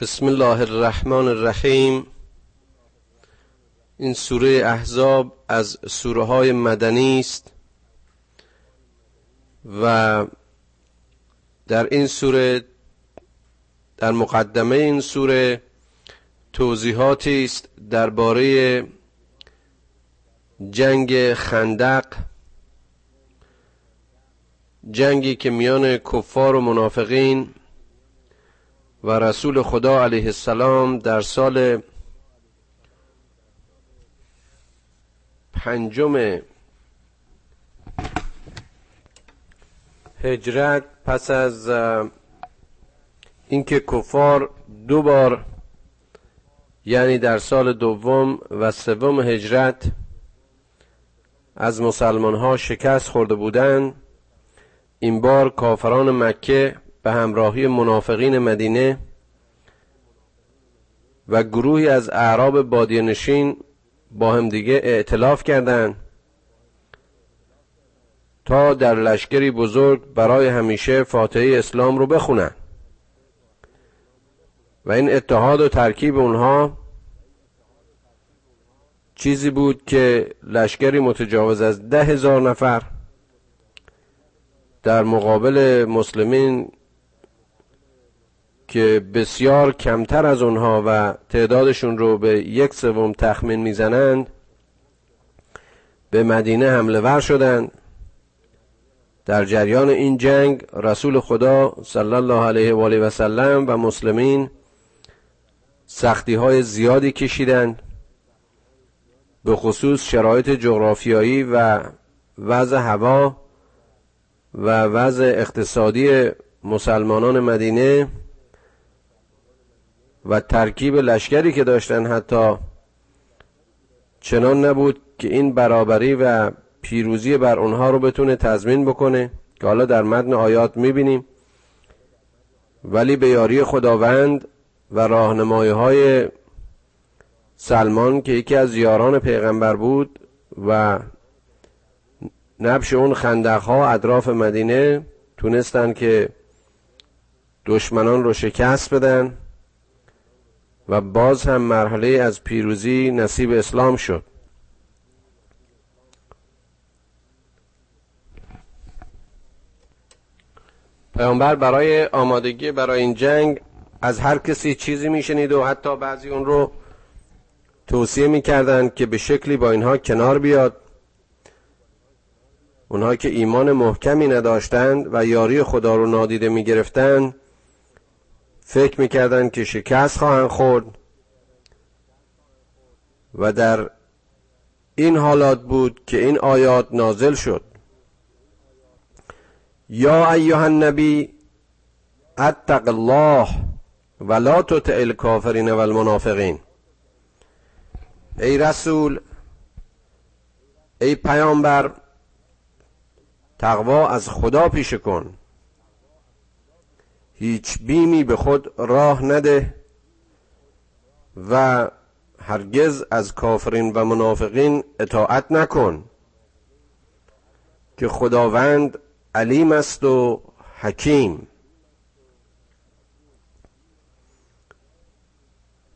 بسم الله الرحمن الرحیم. این سوره احزاب از سوره های مدنی است و در این سوره در مقدمه این سوره توضیحاتی است درباره جنگ خندق جنگی که میان کفار و منافقین و رسول خدا علیه السلام در سال پنجم هجرت پس از اینکه کفار دو بار یعنی در سال دوم و سوم هجرت از مسلمان ها شکست خورده بودند این بار کافران مکه به همراهی منافقین مدینه و گروهی از اعراب بادیه نشین با همدیگه ائتلاف کردند تا در لشکری بزرگ برای همیشه فاتحه اسلام رو بخونن. و این اتحاد و ترکیب اونها چیزی بود که لشکری متجاوز از ده هزار نفر در مقابل مسلمین که بسیار کمتر از اونها و تعدادشون رو به یک سوم تخمین می‌زنند به مدینه حمله ور شدند. در جریان این جنگ رسول خدا صلی الله علیه و آله و سلم و مسلمین سختی های زیادی کشیدند به خصوص شرایط جغرافیایی و وضع هوا و وضع اقتصادی مسلمانان مدینه. و ترکیب لشکری که داشتن حتی چنان نبود که این برابری و پیروزی بر اونها رو بتونه تضمین بکنه که حالا در متن آیات می‌بینیم. ولی به یاری خداوند و راهنمایی های سلمان که یکی از یاران پیغمبر بود و نبش اون خندقها اطراف مدینه تونستن که دشمنان رو شکست بدن. و باز هم مرحله از پیروزی نصیب اسلام شد. پیامبر برای آمادگی برای این جنگ از هر کسی چیزی میشنید و حتی بعضی اون رو توصیه می‌کردند که به شکلی با اینها کنار بیاد. اونها که ایمان محکمی نداشتند و یاری خدا رو نادیده می‌گرفتند فکر می‌کردند که شکست خواهند خورد و در این حالات بود که این آیات نازل شد. یا ایها النبی اتق الله ولا تطع الکافرین و المنافقین ای رسول ای پیامبر تقوا از خدا پیشه کن. هیچ بیمی به خود راه نده و هرگز از کافرین و منافقین اطاعت نکن که خداوند علیم است و حکیم.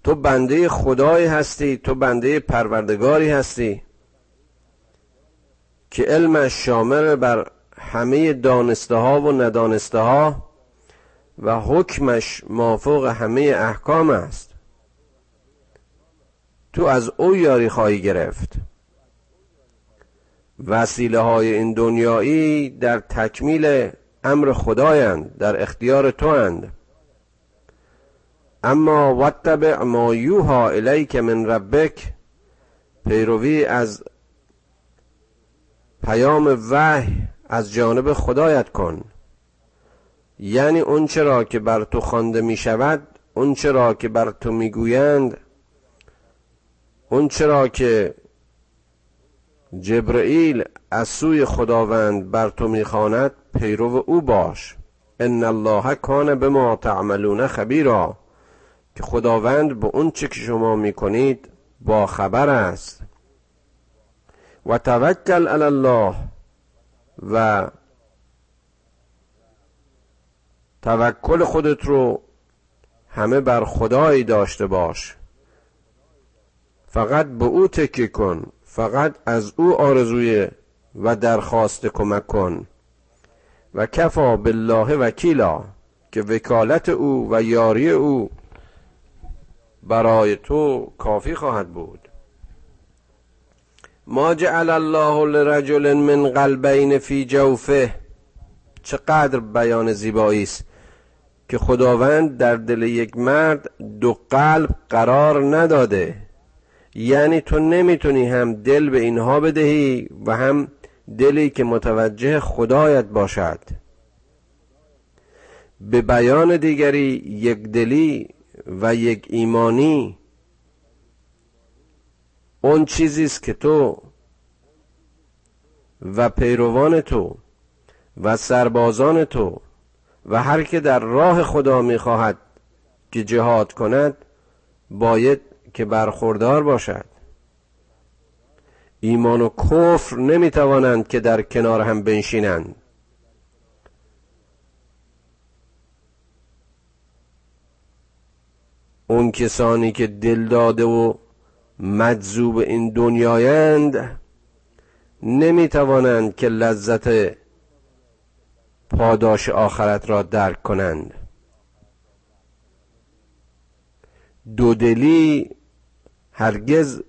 تو بنده خدایی هستی تو بنده پروردگاری هستی که علمش شامل بر همه دانسته ها و ندانسته ها و حکمش مافوق همه احکام است. تو از او یاری خواهی گرفت. وسیله های این دنیایی در تکمیل امر خدایند در اختیار تو اند اما واتبع ما یوها الیک من ربک پیروی از پیام وحی از جانب خدایت کن. یعنی اون چرا که بر تو خوانده می شود اون چرا که بر تو می‌گویند اون چرا که جبرئیل از سوی خداوند بر تو می‌خواند پیرو او باش. ان الله کان به ما تعملون خبیرا. که خداوند به اون چه که شما می‌کنید با خبر است. و توکل علی الله و توکل خودت رو همه بر خدایی داشته باش. فقط به او تکیه کن فقط از او آرزوی و درخواست کمک کن. و کفا بالله وکیلا که وکالت او و یاری او برای تو کافی خواهد بود. ما جعل الله لرجل من قلبین فی جوفه. چقدر بیان زیبایی است. که خداوند در دل یک مرد دو قلب قرار نداده. یعنی تو نمی‌تونی هم دل به اینها بدهی و هم دلی که متوجه خدایت باشد. به بیان دیگری یک دلی و یک ایمانی اون چیزی است که تو و پیروان تو و سربازان تو و هر که در راه خدا می‌خواهد که جهاد کند باید که برخوردار باشد. ایمان و کفر نمی‌توانند که در کنار هم بنشینند. اون کسانی که دل داده و مجذوب این دنیایند نمی‌توانند که لذت پاداش آخرت را درک کنند. دودلی هرگز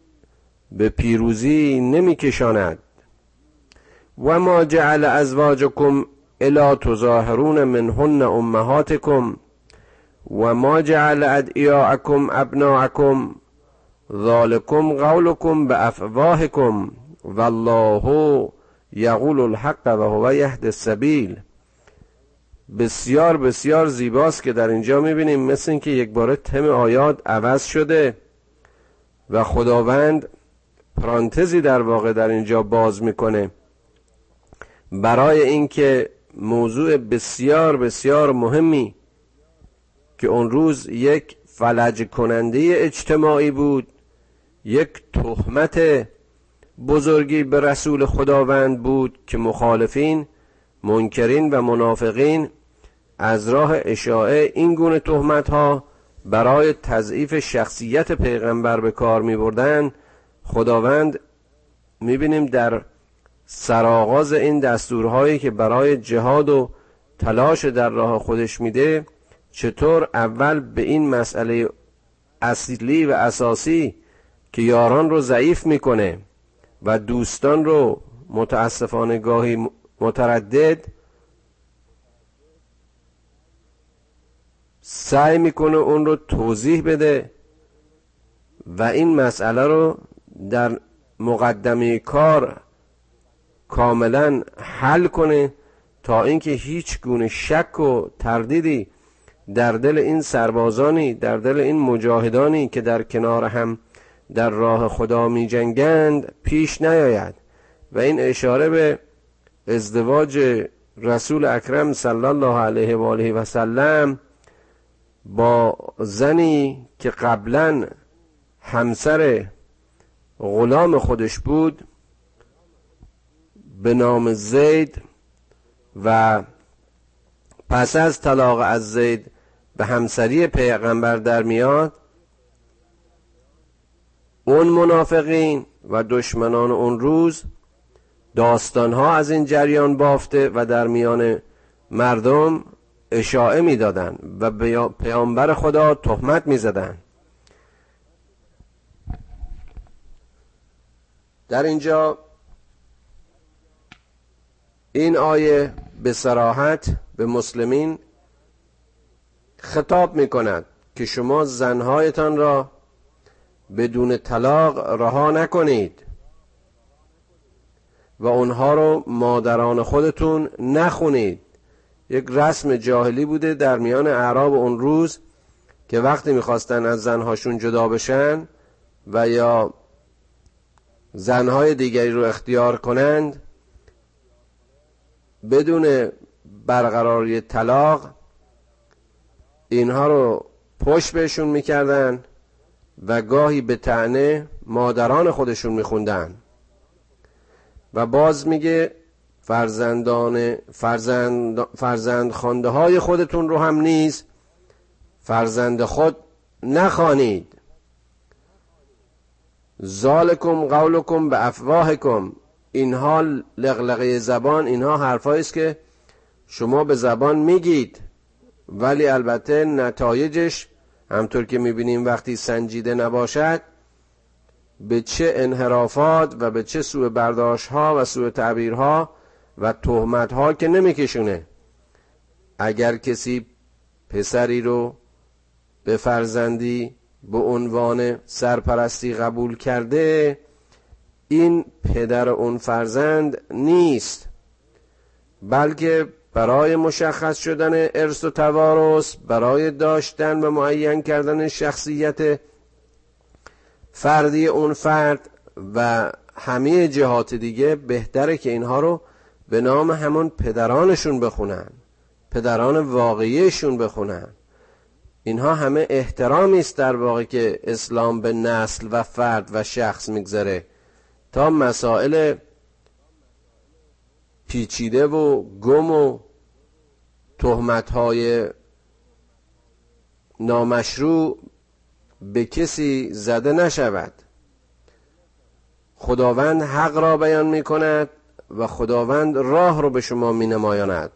به پیروزی نمیکشاند. و ما جعل ازواجکم الا تظاهرون منهن امهاتکم و ما جعل ادعیاءکم ابناءکم ذالکم قولکم به افواهکم والله یقول الحق و هو یهد السبیل. بسیار بسیار زیباست که در اینجا می‌بینیم مثل اینکه یک بار تم آیات عوض شده و خداوند پرانتزی در واقع در اینجا باز می‌کنه. برای اینکه موضوع بسیار بسیار مهمی که اون روز یک فلج کننده اجتماعی بود یک تهمت بزرگی به رسول خداوند بود که مخالفین منکرین و منافقین از راه اشاعه این گونه تهمت ها برای تضعیف شخصیت پیغمبر به کار می بردن خداوند می بینیم در سرآغاز این دستورهایی که برای جهاد و تلاش در راه خودش میده چطور اول به این مسئله اصلی و اساسی که یاران رو ضعیف می‌کنه و دوستان رو متاسفانه گاهی متردد سعی می‌کنه اون رو توضیح بده و این مسئله رو در مقدمه کار کاملا حل کنه تا اینکه هیچ گونه شک و تردیدی در دل این سربازانی در دل این مجاهدانی که در کنار هم در راه خدا می جنگند پیش نیاید. و این اشاره به ازدواج رسول اکرم صلی الله علیه و آله و سلم با زنی که قبلا همسر غلام خودش بود به نام زید و پس از طلاق از زید به همسری پیغمبر در میاد اون منافقین و دشمنان اون روز داستانها از این جریان بافته و در میان مردم اشاعه می‌دادند و پیامبر خدا تهمت می‌زدند در اینجا این آیه به سراحت به مسلمین خطاب می کند که شما زنهایتان را بدون طلاق رها نکنید و اونها رو مادران خودتون نخونید. یک رسم جاهلی بوده در میان اعراب اون روز که وقتی می‌خواستن از زنهاشون جدا بشن و یا زنهای دیگری رو اختیار کنند بدون برقراری طلاق اینها رو پشت بهشون می‌کردن و گاهی به تعنه مادران خودشون میخوندن. و باز میگه فرزندان فرزند, فرزند خانده های خودتون رو هم نیز فرزند خود نخوانید. ذالکم قولکم به افواهکم. اینها لغلقه زبان اینها حرفایی است که شما به زبان میگید. ولی البته نتایجش همطور که می‌بینیم وقتی سنجیده نباشد به چه انحرافات و به چه سوء برداشت ها و سوء تعبیرها و تهمت ها که نمیکشونه. اگر کسی پسری رو به فرزندی به عنوان سرپرستی قبول کرده این پدر اون فرزند نیست. بلکه برای مشخص شدن ارث و توارث برای داشتن و معین کردن شخصیت فردی اون فرد و همه جهات دیگه بهتره که اینها رو به نام همون پدرانشون بخونن پدران واقعیشون بخونن. اینها همه احترامی است در واقع که اسلام به نسل و فرد و شخص میگذره تا مسائل پیچیده و گم و تهمت های نامشروع به کسی زده نشود. خداوند حق را بیان می کند و خداوند راه رو به شما می نمایاند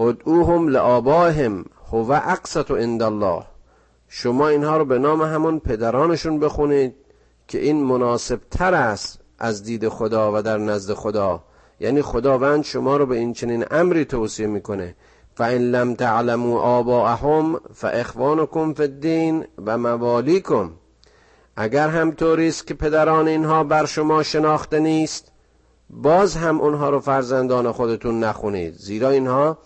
ادعوهم لآباهم هو اقصت عند الله. شما اینها رو به نام همون پدرانشون بخونید که این مناسب تر است از دید خدا و در نزد خدا. یعنی خداوند شما رو به این چنین امری توصیه می‌کنه. فان لم تعلموا آباءهم فاخوانکم فی الدین و موالیکم اگر هم طوری است که پدران اینها بر شما شناخته نیست باز هم اونها رو فرزندان خودتون نخونید. زیرا اینها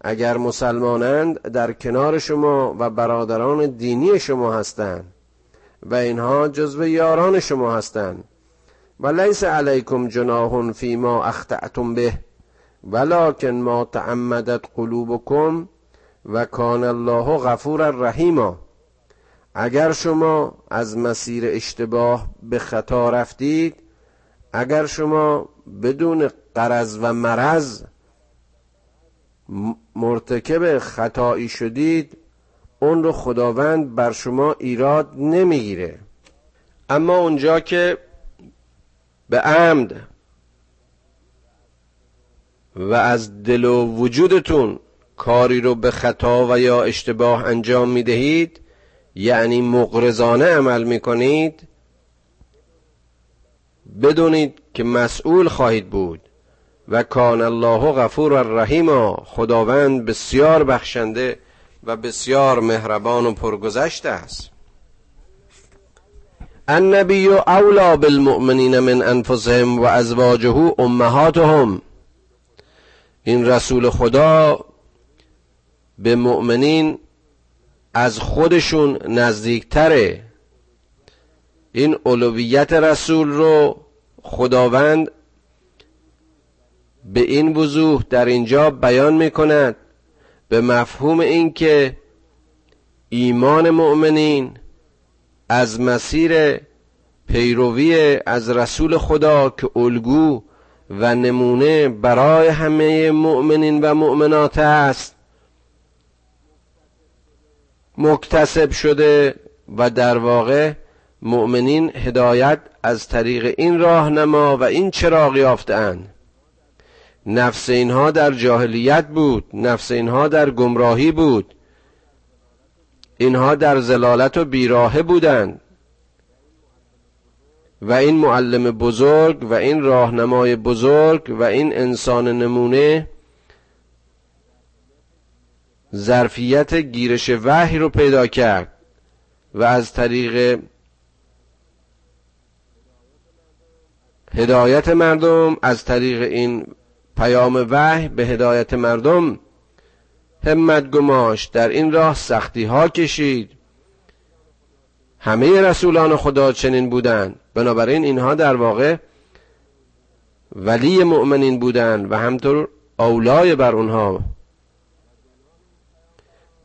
اگر مسلمانند در کنار شما و برادران دینی شما هستند و اینها جزو یاران شما هستند. و لیس علیکم جناح فیما اخطأتم به ولکن ما تعمدت قلوبکم و کان الله غفور رحیما. اگر شما از مسیر اشتباه به خطا رفتید اگر شما بدون قرض و مرض مرتکب خطایی شدید اون رو خداوند بر شما ایراد نمی‌گیره. اما اونجا که به عمد و از دل و وجودتون کاری رو به خطا و یا اشتباه انجام می‌دهید یعنی مقرزانه عمل می‌کنید بدونید که مسئول خواهید بود و کان الله غفور و رحیم خداوند بسیار بخشنده و بسیار مهربان و پرگذشته است. النبی اولا بالمؤمنین من انفسهم و ازواجه امهاتهم. این رسول خدا به مؤمنین از خودشون نزدیکتره. این اولویت رسول رو خداوند به این وضوح در اینجا بیان می کند به مفهوم اینکه ایمان مؤمنین از مسیر پیروی از رسول خدا که الگو و نمونه برای همه مؤمنین و مؤمنات است مکتسب شده و در واقع مؤمنین هدایت از طریق این راهنما و این چراغ یافتند نفس اینها در جاهلیت بود نفس اینها در گمراهی بود. اینها در زلالت و بیراهه بودند. و این معلم بزرگ و این راهنمای بزرگ و این انسان نمونه ظرفیت گیرش وحی رو پیدا کرد و از طریق هدایت مردم از طریق این پیام وحی به هدایت مردم همت گماش در این راه سختی ها کشید. همه رسولان خدا چنین بودند. بنابراین اینها در واقع ولی مؤمنین بودند و همطور اولای بر اونها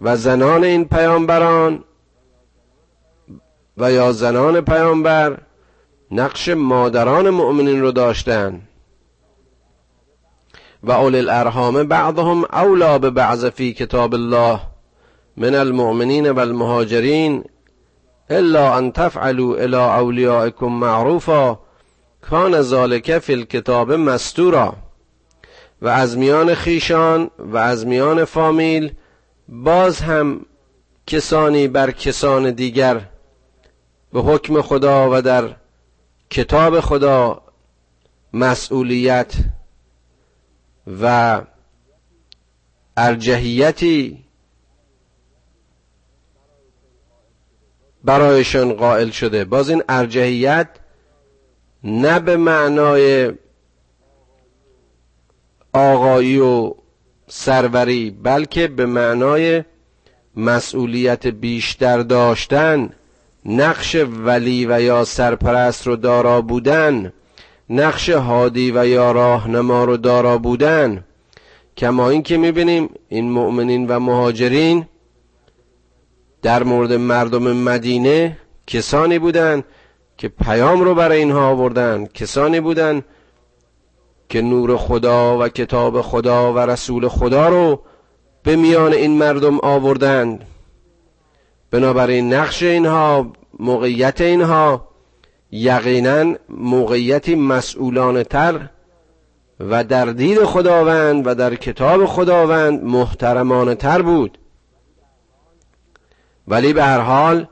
و زنان این پیامبران و یا زنان پیامبر نقش مادران مؤمنین رو داشتند و اول الارحام بعضهم اولا به بعض فی کتاب الله من المؤمنین و المهاجرین الا ان تفعلوا الى اولیائکم معروفا کان ذالک فی الکتاب مستورا. و از میان خیشان و از میان فامیل باز هم کسانی بر کسان دیگر به حکم خدا و در کتاب خدا مسئولیت و ارجحیتی برایشان قائل شده. باز این ارجحیت نه به معنای آقایی و سروری بلکه به معنای مسئولیت بیشتر داشتن. نقش ولی و یا سرپرست رو دارا بودن نقش هادی و یا راهنما رو دارا بودن. کما این که می‌بینیم این مؤمنین و مهاجرین در مورد مردم مدینه کسانی بودند که پیام رو برای اینها آوردن کسانی بودند که نور خدا و کتاب خدا و رسول خدا رو به میان این مردم آوردند بنابراین نقش اینها موقعیت اینها یقینا موقعیتی مسئولانه تر و در دید خداوند و در کتاب خداوند محترمانه تر بود. ولی به هر حال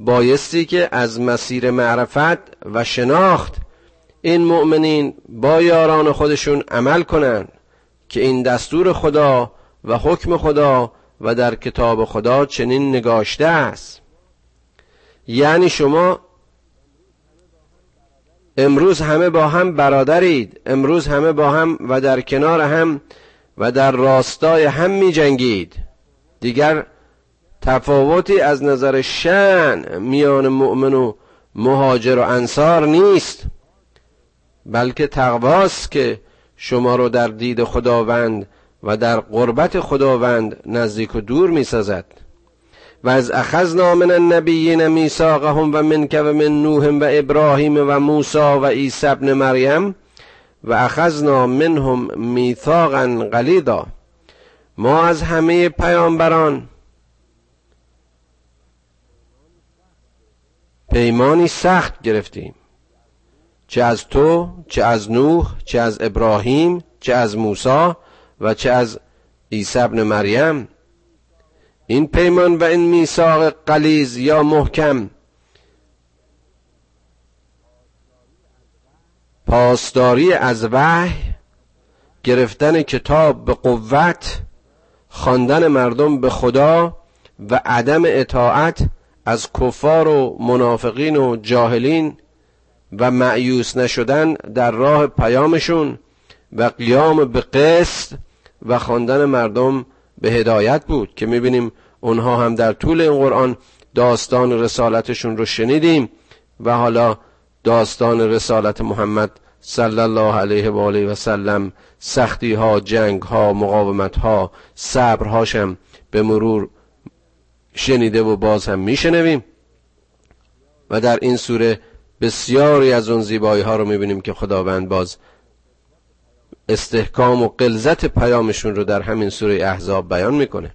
بایستی که از مسیر معرفت و شناخت این مؤمنین با یاران خودشون عمل کنند که این دستور خدا و حکم خدا و در کتاب خدا چنین نگاشته است. یعنی شما امروز همه با هم برادرید امروز همه با هم و در کنار هم و در راستای هم می جنگید دیگر تفاوتی از نظر شن میان مؤمن و مهاجر و انصار نیست بلکه تقواست که شما رو در دید خداوند و در قربت خداوند نزدیک و دور می سازد و از اخذنا من النبیین میثاقهم و منک و من نوح و ابراهیم و موسی و عیسی ابن مریم و اخذنا منهم میثاقا غلیظا. ما از همه پیامبران پیمانی سخت گرفتیم. چه از تو چه از نوح چه از ابراهیم چه از موسی و چه از عیسی ابن مریم؟ این پیمان و این میثاق قلیز یا محکم؟ پاسداری از وحی گرفتن کتاب به قوت خواندن مردم به خدا و عدم اطاعت از کفار و منافقین و جاهلین و معیوس نشدن در راه پیامشون و قیام به قسط و خواندن مردم به هدایت بود که می‌بینیم اونها هم در طول این قرآن داستان رسالتشون رو شنیدیم و حالا داستان رسالت محمد صلی الله علیه و آله و سلم سختی ها جنگ ها مقاومت ها صبر هاشم به مرور شنیده و باز هم میشنویم و در این سوره بسیاری از اون زیبایی ها رو می‌بینیم که خداوند باز استحکام و قلزت پیامشون رو در همین سوره احزاب بیان می‌کنه.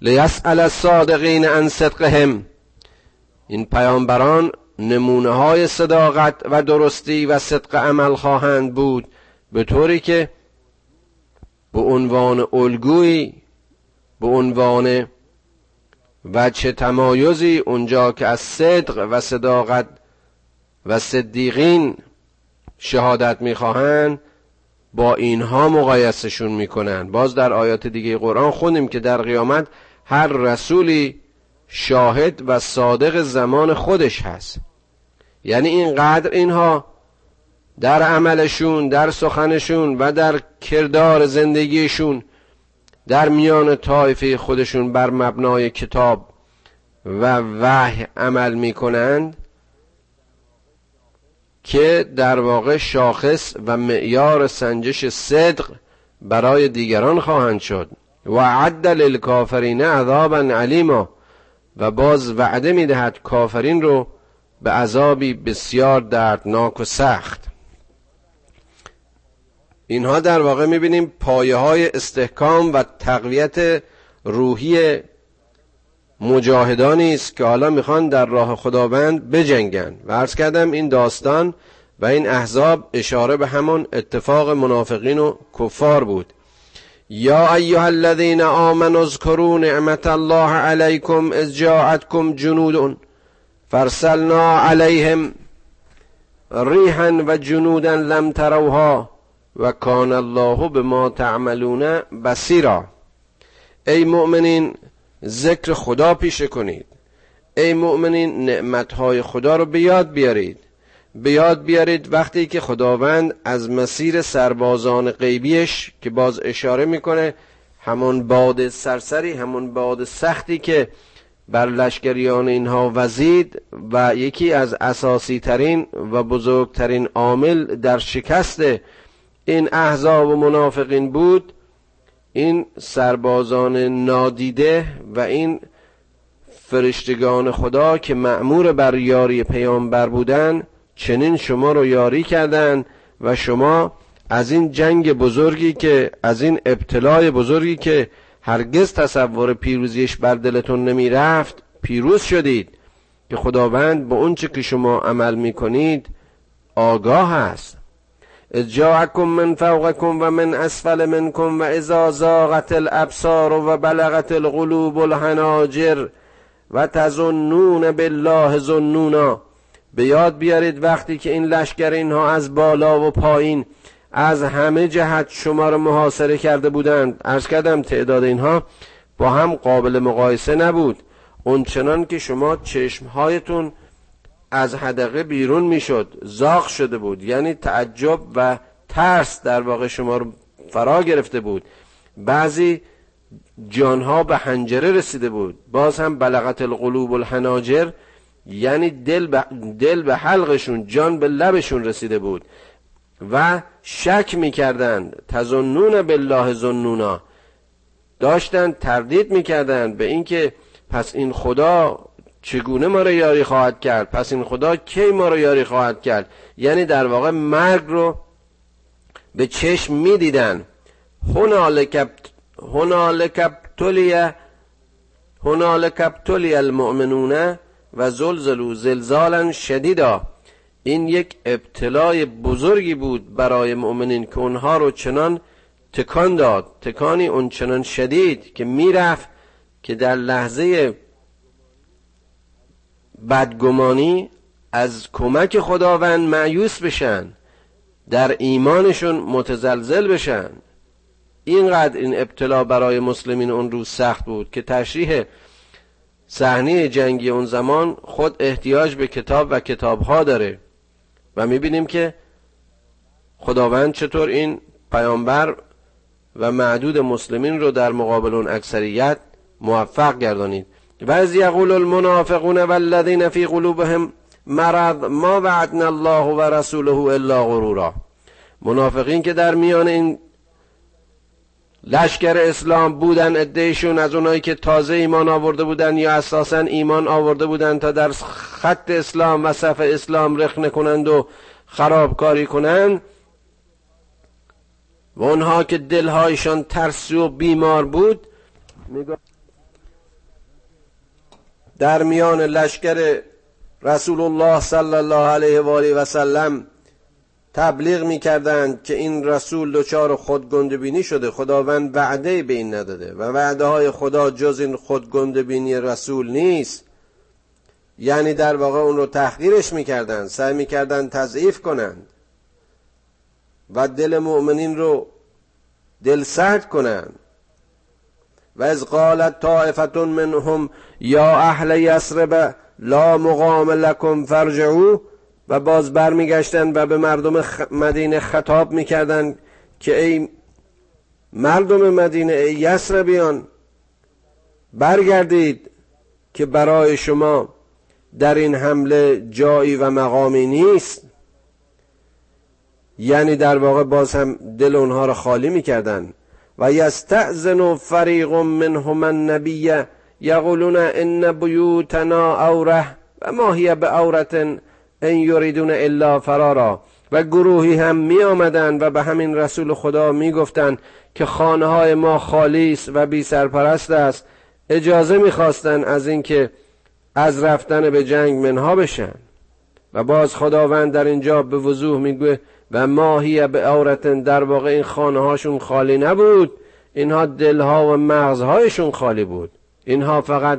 لیسأل الصادقین عن صدقهم. این پیامبران نمونه های صداقت و درستی و صدق عمل خواهند بود به طوری که به عنوان الگویی به عنوان وجه تمایزی اونجا که از صدق و صداقت و صدیقین شهادت می‌خواهند با اینها مقایسشون می‌کنن. باز در آیات دیگه قرآن خوندیم که در قیامت هر رسولی شاهد و صادق زمان خودش هست. یعنی اینقدر اینها در عملشون در سخنشون و در کردار زندگیشون در میان طایفه خودشون بر مبنای کتاب و وحی عمل می‌کنند. که در واقع شاخص و معیار سنجش صدق برای دیگران خواهند شد. و عد للکافرین عذابا علیما. و باز وعده می‌دهد کافرین رو به عذابی بسیار دردناک و سخت. اینها در واقع می‌بینیم پایه های استحکام و تقویت روحی مجاهدانی است که حالا می‌خوان در راه خداوند بجنگن. و عرض کردم این داستان و این احزاب اشاره به همون اتفاق منافقین و کفار بود. یا ایها الذین آمنوا اذکروا نعمت الله علیکم اذ جاءتکم جنود فرسلنا علیهم ریحا و جنودا لم تروها و کان الله بما تعملون بصیرا. ای مؤمنین ذکر خدا پیشه کنید. ای مؤمنین نعمتهای خدا رو به یاد بیارید. به یاد بیارید وقتی که خداوند از مسیر سربازان غیبیش که باز اشاره می‌کنه همون باد سرسری همون باد سختی که بر لشکریان اینها وزید و یکی از اساسی ترین و بزرگترین عامل در شکست این احزاب و منافقین بود این سربازان نادیده و این فرشتگان خدا که معمور بر یاری پیامبر بودن چنین شما رو یاری کردن و شما از این جنگ بزرگی که از این ابتلای بزرگی که هرگز تصور پیروزیش بر دلتون نمی رفت پیروز شدید. که خداوند به اونچه که شما عمل می کنید آگاه است. از جاءکم من فوقکم و من اسفل منکم و اذا زاغت الابصار و بلغت القلوب الحناجر و تظنون بالله ظنونا. به یاد بیارید وقتی که این لشکر اینها از بالا و پایین از همه جهت شما را محاصره کرده بودند. ارز کردم تعداد اینها با هم قابل مقایسه نبود. اونچنان که شما چشمهایتون از حدقه بیرون می‌شد زاغ شده بود یعنی تعجب و ترس در واقع شما رو فرا گرفته بود. بعضی جانها به حنجره رسیده بود. باز هم بلغت القلوب الحناجر یعنی دل به, دل به حلقشون جان به لبشون رسیده بود. و شک می‌کردند تظنون بالله ظنونا. داشتن تردید می‌کردند به اینکه پس این خدا چگونه ما را یاری خواهد کرد؟ پس این خدا کی ما را یاری خواهد کرد؟ یعنی در واقع مرگ رو به چشم می‌دیدن هنالک هنالک المؤمنون و زلزلو زلزالا شدیدا. این یک ابتلای بزرگی بود برای مؤمنین که اونها رو چنان تکان داد. تکانی اون چنان شدید که می‌رفت که در لحظه بدگمانی از کمک خداوند معیوس بشن در ایمانشون متزلزل بشن. اینقدر این ابتلا برای مسلمین اون روز سخت بود که تشریح صحنه جنگی اون زمان خود احتیاج به کتاب و کتابها داره و می‌بینیم که خداوند چطور این پیامبر و معدود مسلمین رو در مقابل اون اکثریت موفق گردانید. از یقول المنافقون والذین فی قلوبهم مرض ما وعدنا الله و رسوله الا غرورا. منافقین که در میان این لشکر اسلام بودن ادهشون از اونایی که تازه ایمان آورده بودن یا اساسا ایمان آورده بودن تا در خط اسلام و صف اسلام رخ کنند و خرابکاری کنند و اونها که دلهایشان ترسی و بیمار بود در میان لشکر رسول الله صلی الله علیه و آله و سلم تبلیغ می‌کردند که این رسول دچار خودگندبینی شده. خداوند وعده به این نداده و وعده های خدا جز این خودگندبینی رسول نیست. یعنی در واقع اون رو تحقیرش می‌کردند سعی می‌کردند تضعیف کنند و دل مؤمنین رو دل سرد کنند. و از قالت طائفه منهم یا اهل یسرب لا مقام لکم فرجعو. و باز برمیگشتن و به مردم مدینه خطاب می‌کردند که ای مردم مدینه ای یسر بیان برگردید که برای شما در این حمله جایی و مقامی نیست. یعنی در واقع باز هم دل اونها را خالی می‌کردن و یستعزن فریق منهم النبی یقولون ان بیوتنا اوره و ما هی به اورتن ان یریدون الا فرارا. و گروهی هم می آمدن و به همین رسول خدا می گفتن که خانه های ما خالی است و بی سرپرست است. اجازه می‌خواستن از اینکه از رفتن به جنگ منها بشن. و باز خداوند در اینجا به وضوح میگه و ماهی به عورتن در واقع این خانه هاشون خالی نبود. اینها دلها و مغزهایشون خالی بود. اینها فقط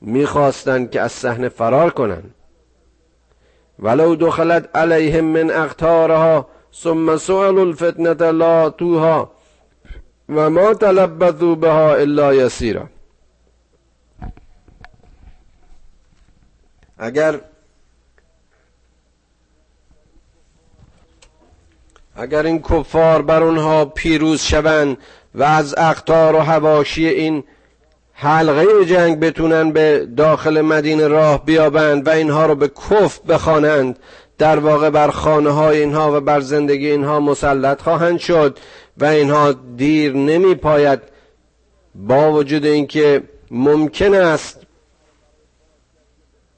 می‌خواستند که از صحنه فرار کنند. ولو دخلت علیهم من اختارها ثم سؤال الفتنه لا توها و ما تلبثوا بها الا یسیرا. اگر اگر این کفار بر اونها پیروز شوند و از اختار و هواشی این حلقه جنگ بتونن به داخل مدینه راه بیابند و اینها رو به کف بخوانند در واقع بر خانه های اینها و بر زندگی اینها مسلط خواهند شد و اینها دیر نمی پاید با وجود اینکه ممکن است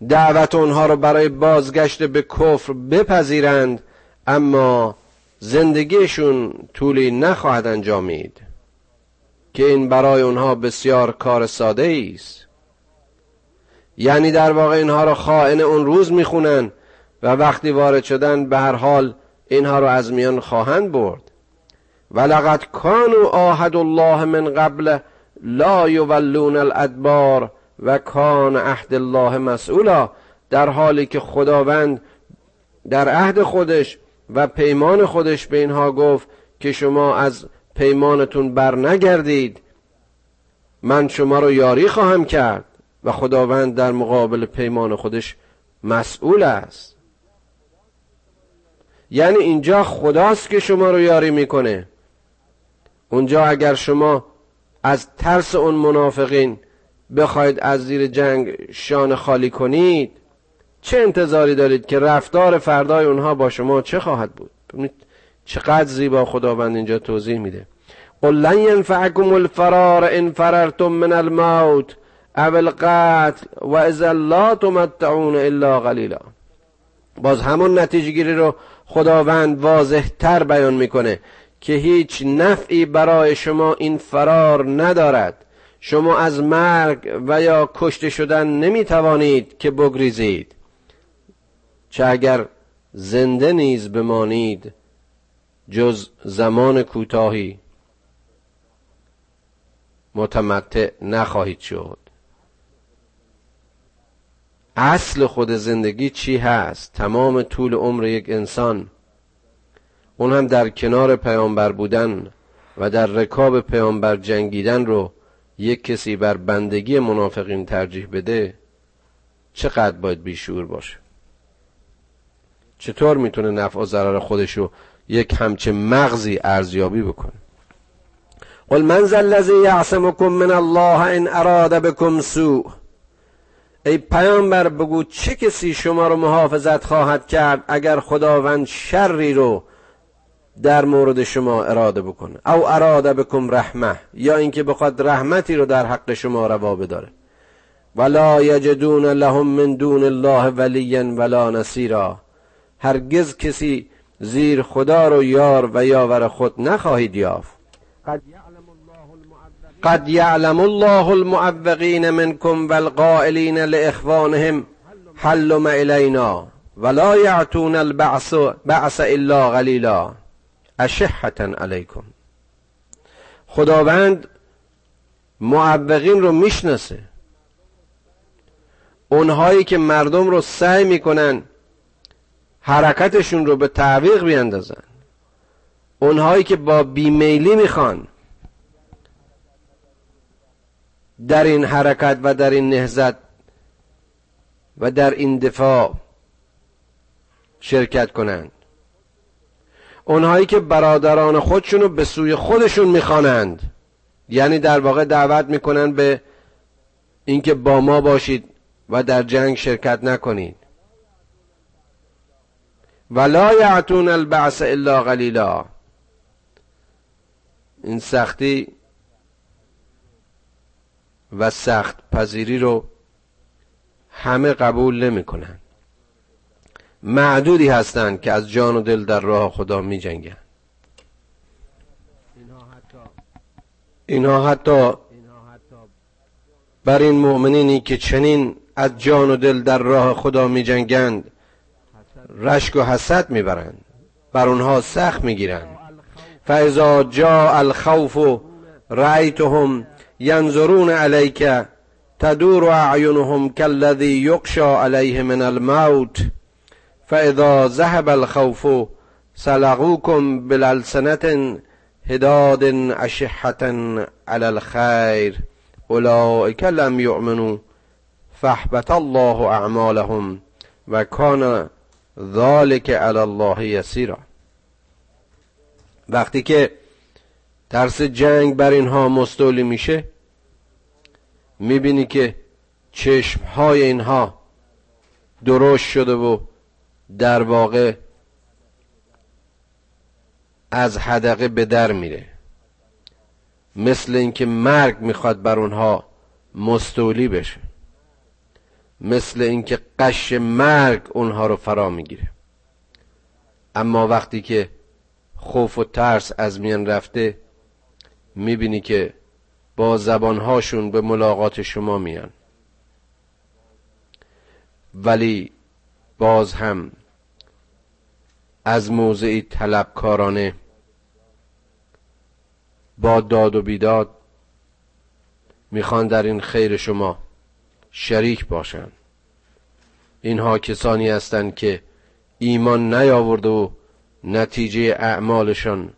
دعوت اونها رو برای بازگشت به کفر بپذیرند اما زندگیشون طولی نخواهد انجامید که این برای اونها بسیار کار ساده است. یعنی در واقع اینها را خائن اون روز می‌خونن و وقتی وارد شدن به هر حال اینها رو از میان خواهند برد. ولقد کانوا آهد الله من قبل لا یولون الادبار و کان عهد الله مسئولا در حالی که خداوند در عهد خودش و پیمان خودش به اینها گفت که شما از پیمانتون بر نگردید من شما رو یاری خواهم کرد و خداوند در مقابل پیمان خودش مسئول است. یعنی اینجا خداست که شما رو یاری می‌کنه. اونجا اگر شما از ترس اون منافقین بخواید از زیر جنگ شان خالی کنید چه انتظاری دارید که رفتار فردای اونها با شما چه خواهد بود؟ چقدر زیبا خداوند اینجا توضیح میده. قل لن ینفعکم الفرار ان فررتم من الموت او القتل و اذا لا تمتعون الا قلیلا. باز همون نتیجه گیری رو خداوند واضح تر بیان می‌کنه که هیچ نفعی برای شما این فرار ندارد. شما از مرگ و یا کشته شدن نمی‌توانید که بگریزید. چه اگر زنده نیز بمانید جز زمان کوتاهی متمتع نخواهید شد. اصل خود زندگی چی هست؟ تمام طول عمر یک انسان. اون هم در کنار پیامبر بودن و در رکاب پیامبر جنگیدن رو یک کسی بر بندگی منافقین ترجیح بده چقدر باید بیشور باشه؟ چطور می‌تونه نفع و ضرر خودشو یک همچه مغزی ارزیابی بکنه؟ قل من ذا الذی یعصمکم من الله ان اراد بكم سوء. ای پیامبر بگو چه کسی شما رو محافظت خواهد کرد اگر خداوند شری رو در مورد شما اراده بکنه؟ او اراده بکم رحمه یا اینکه بخواد رحمتی رو در حق شما روا بداره. ولا یجدون لهم من دون الله ولیا ولا نصیرا. هرگز کسی زیر خدا رو یار و یاور خود نخواهید یافت. قد یعلم الله المعوقین منکم والقائلین لاخوانهم حلم الینا ولا یعتون البعث بعث الا قلیلا. اشحتا علیکم. خداوند معوقین رو می‌شناسه. اونهایی که مردم رو سعی می‌کنن حرکتشون رو به تعویق بیندازن اونهایی که با بیمیلی می‌خوان در این حرکت و در این نهزت و در این دفاع شرکت کنند. اونهایی که برادران خودشون رو به سوی خودشون می‌خوانند. یعنی در واقع دعوت می‌کنن به اینکه با ما باشید و در جنگ شرکت نکنید. ولا یعتون البعث الا قلیلا این سختی و سخت پذیری رو همه قبول نمی‌کنن معدودی هستند که از جان و دل در راه خدا می جنگن. اینها حتی بر این مؤمنینی که چنین از جان و دل در راه خدا می جنگند رشک و حسد می‌برند. بر اونها سخت می‌گیرند. فاذا جاء الخوف رأیتهم ینظرون علیک تدور اعینهم كالذي یقشى علیه من الموت فاذا ذهب الخوف سلقوكم بالالسنة هداد اشحة على الخير اولئك لم يؤمنوا فاحبط الله اعمالهم و کان ذالک علی الله یسیرا. وقتی که ترس جنگ بر اینها مستولی میشه می‌بینی که چشمهای اینها درشت شده و در واقع از حدقه به در میره. مثل اینکه مرگ می‌خواد بر اونها مستولی بشه. مثل اینکه قش مرگ اونها رو فرا می‌گیره. اما وقتی که خوف و ترس از میان رفته می‌بینی که با زبانهاشون به ملاقات شما میان. ولی باز هم از موضعی طلبکارانه با داد و بیداد می‌خوان در این خیر شما شریک باشند. اینها کسانی هستند که ایمان نیاورده و نتیجه اعمالشان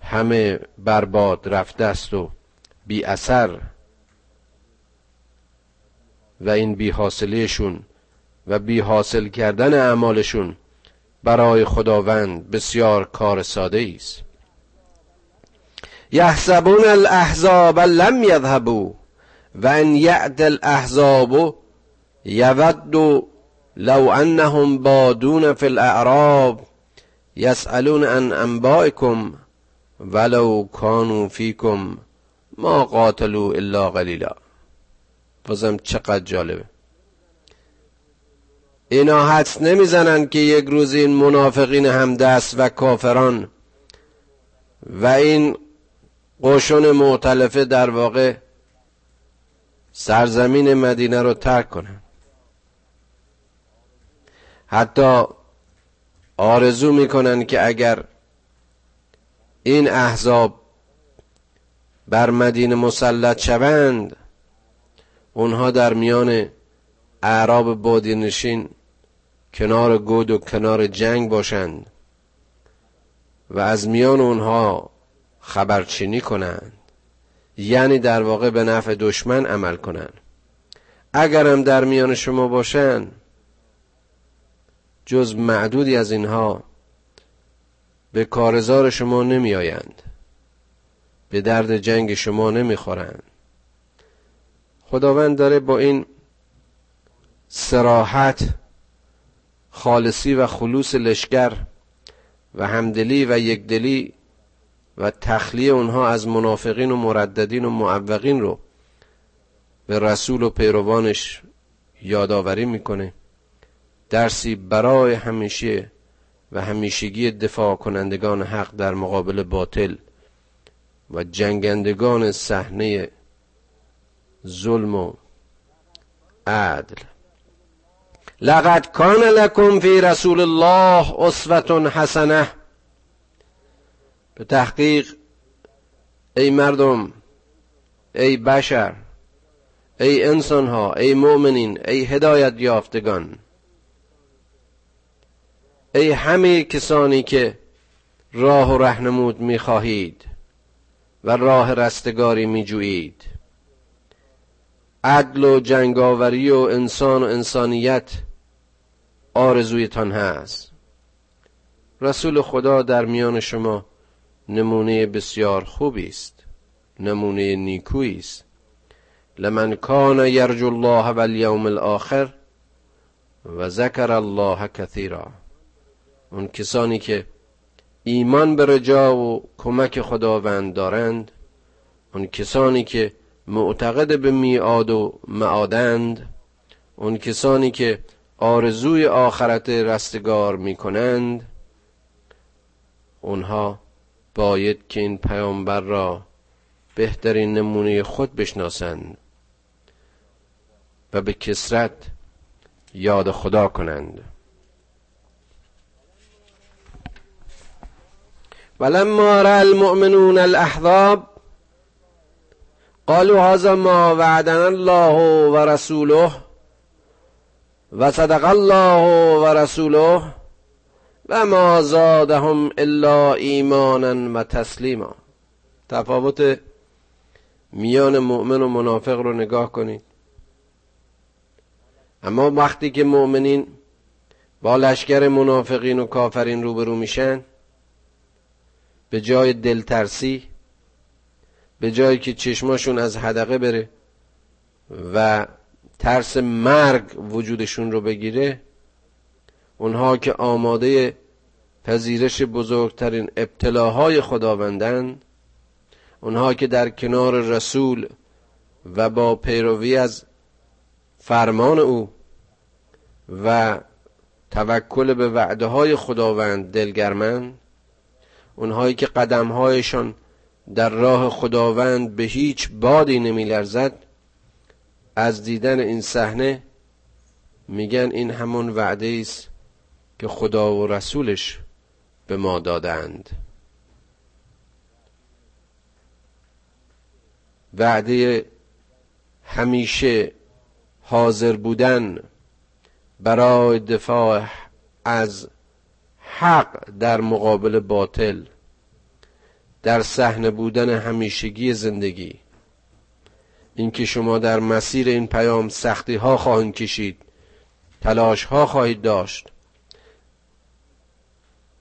همه برباد رفته است و بی اثر و این بی حاصلشون و بی حاصل کردن اعمالشون برای خداوند بسیار کار ساده است. یحسبون الاحزاب لم یذهبوا. و ان یعد الاحزاب یود لو انهم بادون فی الاعراب یسألون عن انبائکم ولو کانوا فیکم ما قاتلوا الا قلیلا بازم چقدر جالبه. اینا حدس نمی‌زنن که یک روز این منافقین همدست و کافران و این قشون معتلفه در واقع سرزمین مدینه رو ترک کنن. حتی آرزو می‌کنن که اگر این احزاب بر مدینه مسلط شوند اونها در میان اعراب بادینشین کنار گود و کنار جنگ باشند و از میان اونها خبرچینی کنند. یعنی در واقع به نفع دشمن عمل کنند اگرم در میان شما باشند جز معدودی از اینها به کارزار شما نمی آیند به درد جنگ شما نمی‌خورند خداوند داره با این سراحت خالصی و خلوص لشکر و همدلی و یکدلی و تخلیه اونها از منافقین و مرددین و معوقین رو به رسول و پیروانش یادآوری می‌کنه. درسی برای همیشه و همیشگی دفاع کنندگان حق در مقابل باطل و جنگندگان صحنه ظلم و عدل. لقد کان لکم فی رسول الله اسوه حسنه به تحقیق ای مردم ای بشر ای انسان ها ای مؤمنین ای هدایت یافتگان ای همه کسانی که راه و رهنمود می‌خواهید و راه رستگاری میجویید. عدل و جنگاوری و انسان و انسانیت آرزویتان هست. رسول خدا در میان شما نمونه بسیار خوبی است. نمونه نیکویی است. لمن کان یرجو الله و الیوم الاخر و ذکر الله کثیرا. اون کسانی که ایمان به رجا و کمک خداوند دارند اون کسانی که معتقد به میعاد و معادند اون کسانی که آرزوی آخرت رستگار می کنند اونها باید که این پیامبر را بهترین نمونه خود بشناسند و به کسرت یاد خدا کنند. ولما را المؤمنون الاحزاب قالوا هذا ما وعدنا الله ورسوله وصدق الله ورسوله و ما زادهم الا ایمانا و تسلیما. تفاوت میان مؤمن و منافق رو نگاه کنید. اما وقتی که مؤمنین با لشکر منافقین و کافرین روبرو میشن به جای دلترسی به جایی که چشماشون از حدقه بره و ترس مرگ وجودشون رو بگیره اونها که آماده پذیرش بزرگترین ابتلاهای خداوندند اونها که در کنار رسول و با پیروی از فرمان او و توکل به وعده های خداوند دلگرمند اونهایی که قدمهایشان در راه خداوند به هیچ بادی نمیلرزد از دیدن این صحنه میگن این همون وعده است که خدا و رسولش به ما دادند. وعده همیشه حاضر بودن برای دفاع از حق در مقابل باطل در صحنه بودن همیشگی زندگی. اینکه شما در مسیر این پیام سختی ها خواهید کشید تلاش ها خواهید داشت.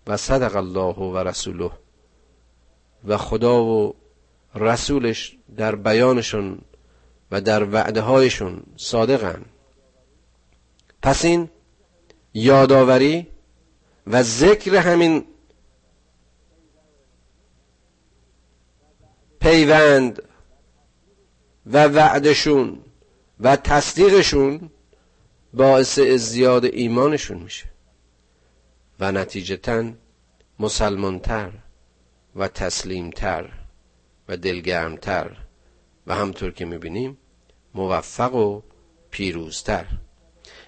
و صدق الله و رسوله. و خدا و رسولش در بیانشون و در وعده هایشون صادقن. پس این یادآوری و ذکر همین پیوند و وعدشون و تصدیقشون باعث ازدیاد ایمانشون میشه. و نتیجتا مسلمانتر و تسلیمتر و دلگرمتر و همطور که می‌بینیم موفق و پیروزتر.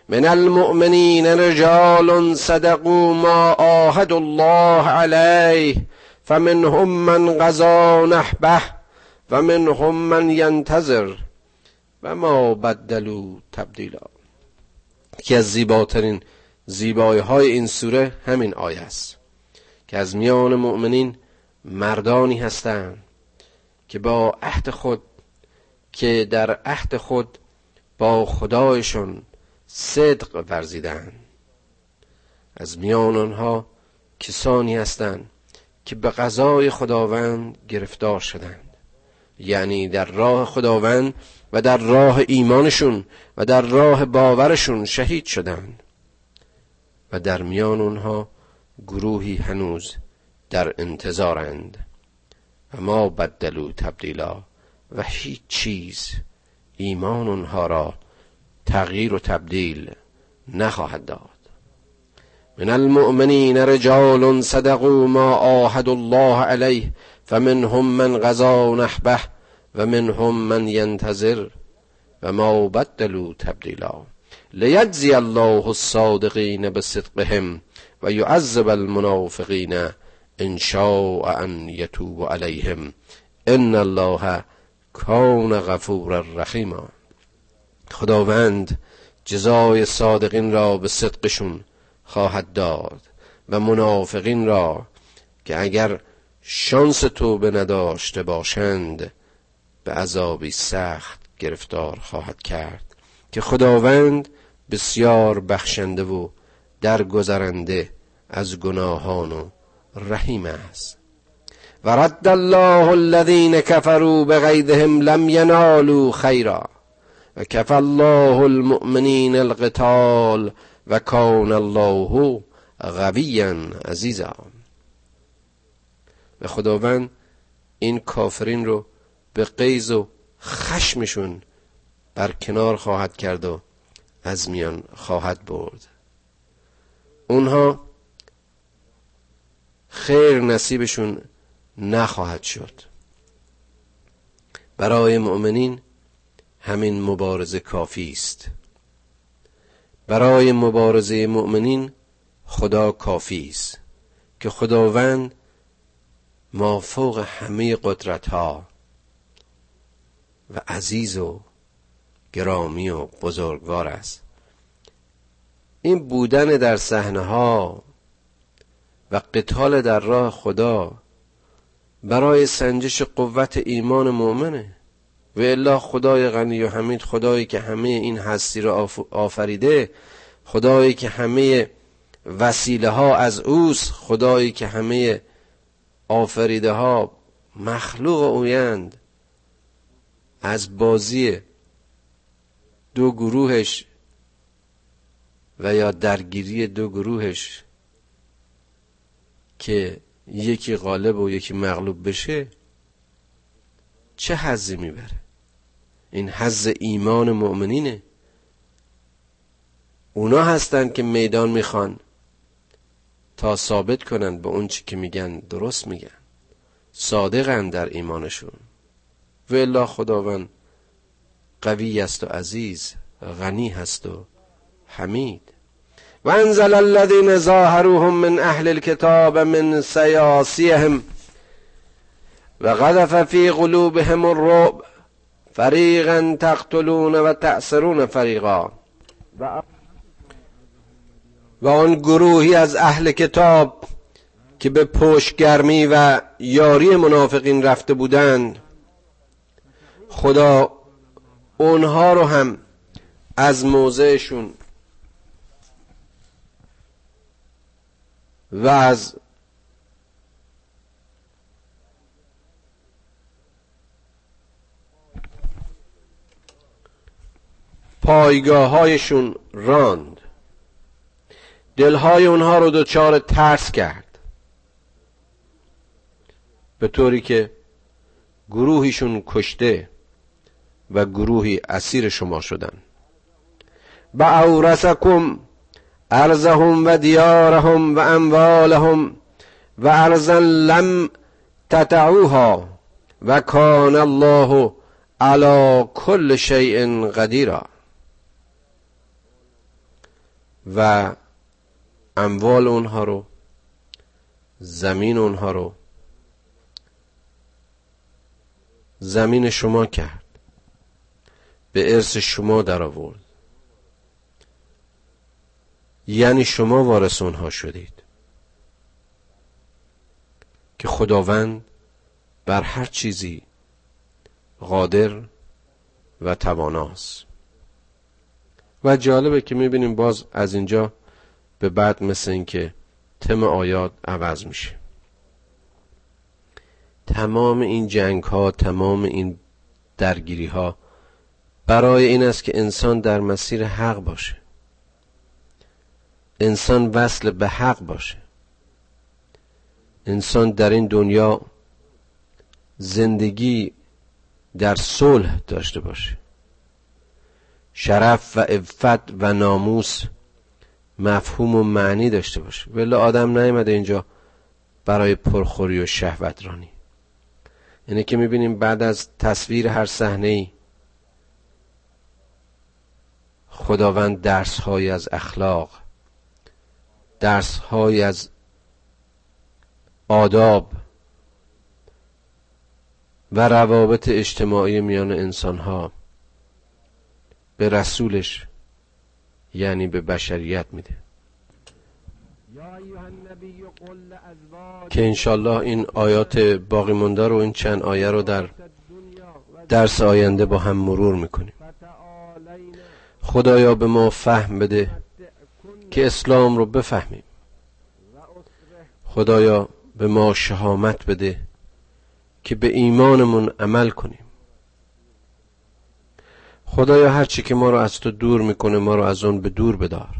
من المؤمنین رجال صدقوا ما آهد الله علیه فمنهم من غذا نحبه و منهم من ینتظر و ما بدلو تبدیلا. که از زیباترین زیبایی های این سوره همین آیه است که از میان مؤمنین مردانی هستند که با عهد خود که در عهد خود با خدایشون صدق ورزیدن از میان آنها کسانی هستند که به غذای خداوند گرفتار شدند. یعنی در راه خداوند و در راه ایمانشون و در راه باورشون شهید شدند. و در میان آنها گروهی هنوز در انتظارند. و ما بدلو تبدیلا و هیچ چیز ایمان اونها را تغییر و تبدیل نخواهد داد. من المؤمنین رجال صدقوا ما آهد الله علیه فمنهم من غذا نحبه و منهم من ینتظر و ما بدلوا تبدیلا. لیجزی الله الصادقین بصدقهم و یعذب المنافقین ان شاء ان یتوب علیهم. ان الله کان غفور رحیما. خداوند جزای صادقین را به صدقشون خواهد داد و منافقین را که اگر شانس توبه نداشته باشند به عذابی سخت گرفتار خواهد کرد. که خداوند بسیار بخشنده و درگذرنده از گناهان و رحیم است. و رد الله الذين كفروا بغیظهم لم ینالوا خیرا و کف الله المؤمنین القتال و کان الله قویا عزیزا. و خداوند این کافرین رو به قیز و خشمشون بر کنار خواهد کرد و از میان خواهد برد. اونها خیر نصیبشون نخواهد شد. برای مؤمنین همین مبارزه کافی است. برای مبارزه مؤمنین خدا کافی است که خداوند ما فوق همه قدرت ها و عزیز و گرامی و بزرگوار است. این بودن در صحنه ها و قتال در راه خدا برای سنجش قوت ایمان مؤمنه. و الا خدای غنی و حمید خدایی که همه این هستی را آفریده خدایی که همه وسیله ها از اوست خدایی که همه آفریده ها مخلوق اویند. از بازی دو گروهش و یا درگیری دو گروهش که یکی غالب و یکی مغلوب بشه چه حزی می‌بره؟ این حز ایمان مؤمنینه. اونا هستن که میدان می‌خوان تا ثابت کنن به اون چی که میگن درست میگن. صادقن در ایمانشون. و الا خداوند قوی است و عزیز غنی هست و حمید. و انزل الذين ظاهروهم من اهل الكتاب من سیاسیهم و غذف فی قلوبهم الرعب فریقا تقتلون و تأثرون فریقا. و آن گروهی از اهل کتاب که به پشتگرمی و یاری منافقین رفته بودند خدا اونها رو هم از موضعشون و از پایگاه هایشون راند. دلهای اونها رو دچار ترس کرد. به طوری که گروهیشون کشته. و گروهی اسیر شما شدن. با اورسکم ارزهم و دیارهم و اموالهم و ارزا لم تتعوها و کان الله علی کل شیء قدیرا. و اموال اونها رو زمین اونها رو زمین شما کرد. به ارث شما در آورد یعنی شما وارث اونها شدید. که خداوند بر هر چیزی قادر و تواناست. و جالبه که می‌بینیم باز از اینجا به بعد مثل اینکه تم آیات عوض میشه. تمام این جنگ ها تمام این درگیری ها برای این است که انسان در مسیر حق باشه. انسان وصل به حق باشه. انسان در این دنیا زندگی در صلح داشته باشه. شرف و عفت و ناموس مفهوم و معنی داشته باشه. ولی آدم نیامده اینجا برای پرخوری و شهوت رانی اینه که می‌بینیم بعد از تصویر هر صحنه ای خداوند درس های از اخلاق درس های از آداب و روابط اجتماعی میان انسان ها به رسولش یعنی به بشریت میده. که انشالله این آیات باقی مونده رو این چند آیه رو در درس آینده با هم مرور می‌کنیم. خدایا به ما فهم بده که اسلام رو بفهمیم. خدایا به ما شهامت بده که به ایمانمون عمل کنیم. خدایا هرچی که ما رو از تو دور می‌کنه ما رو از اون به دور بدار.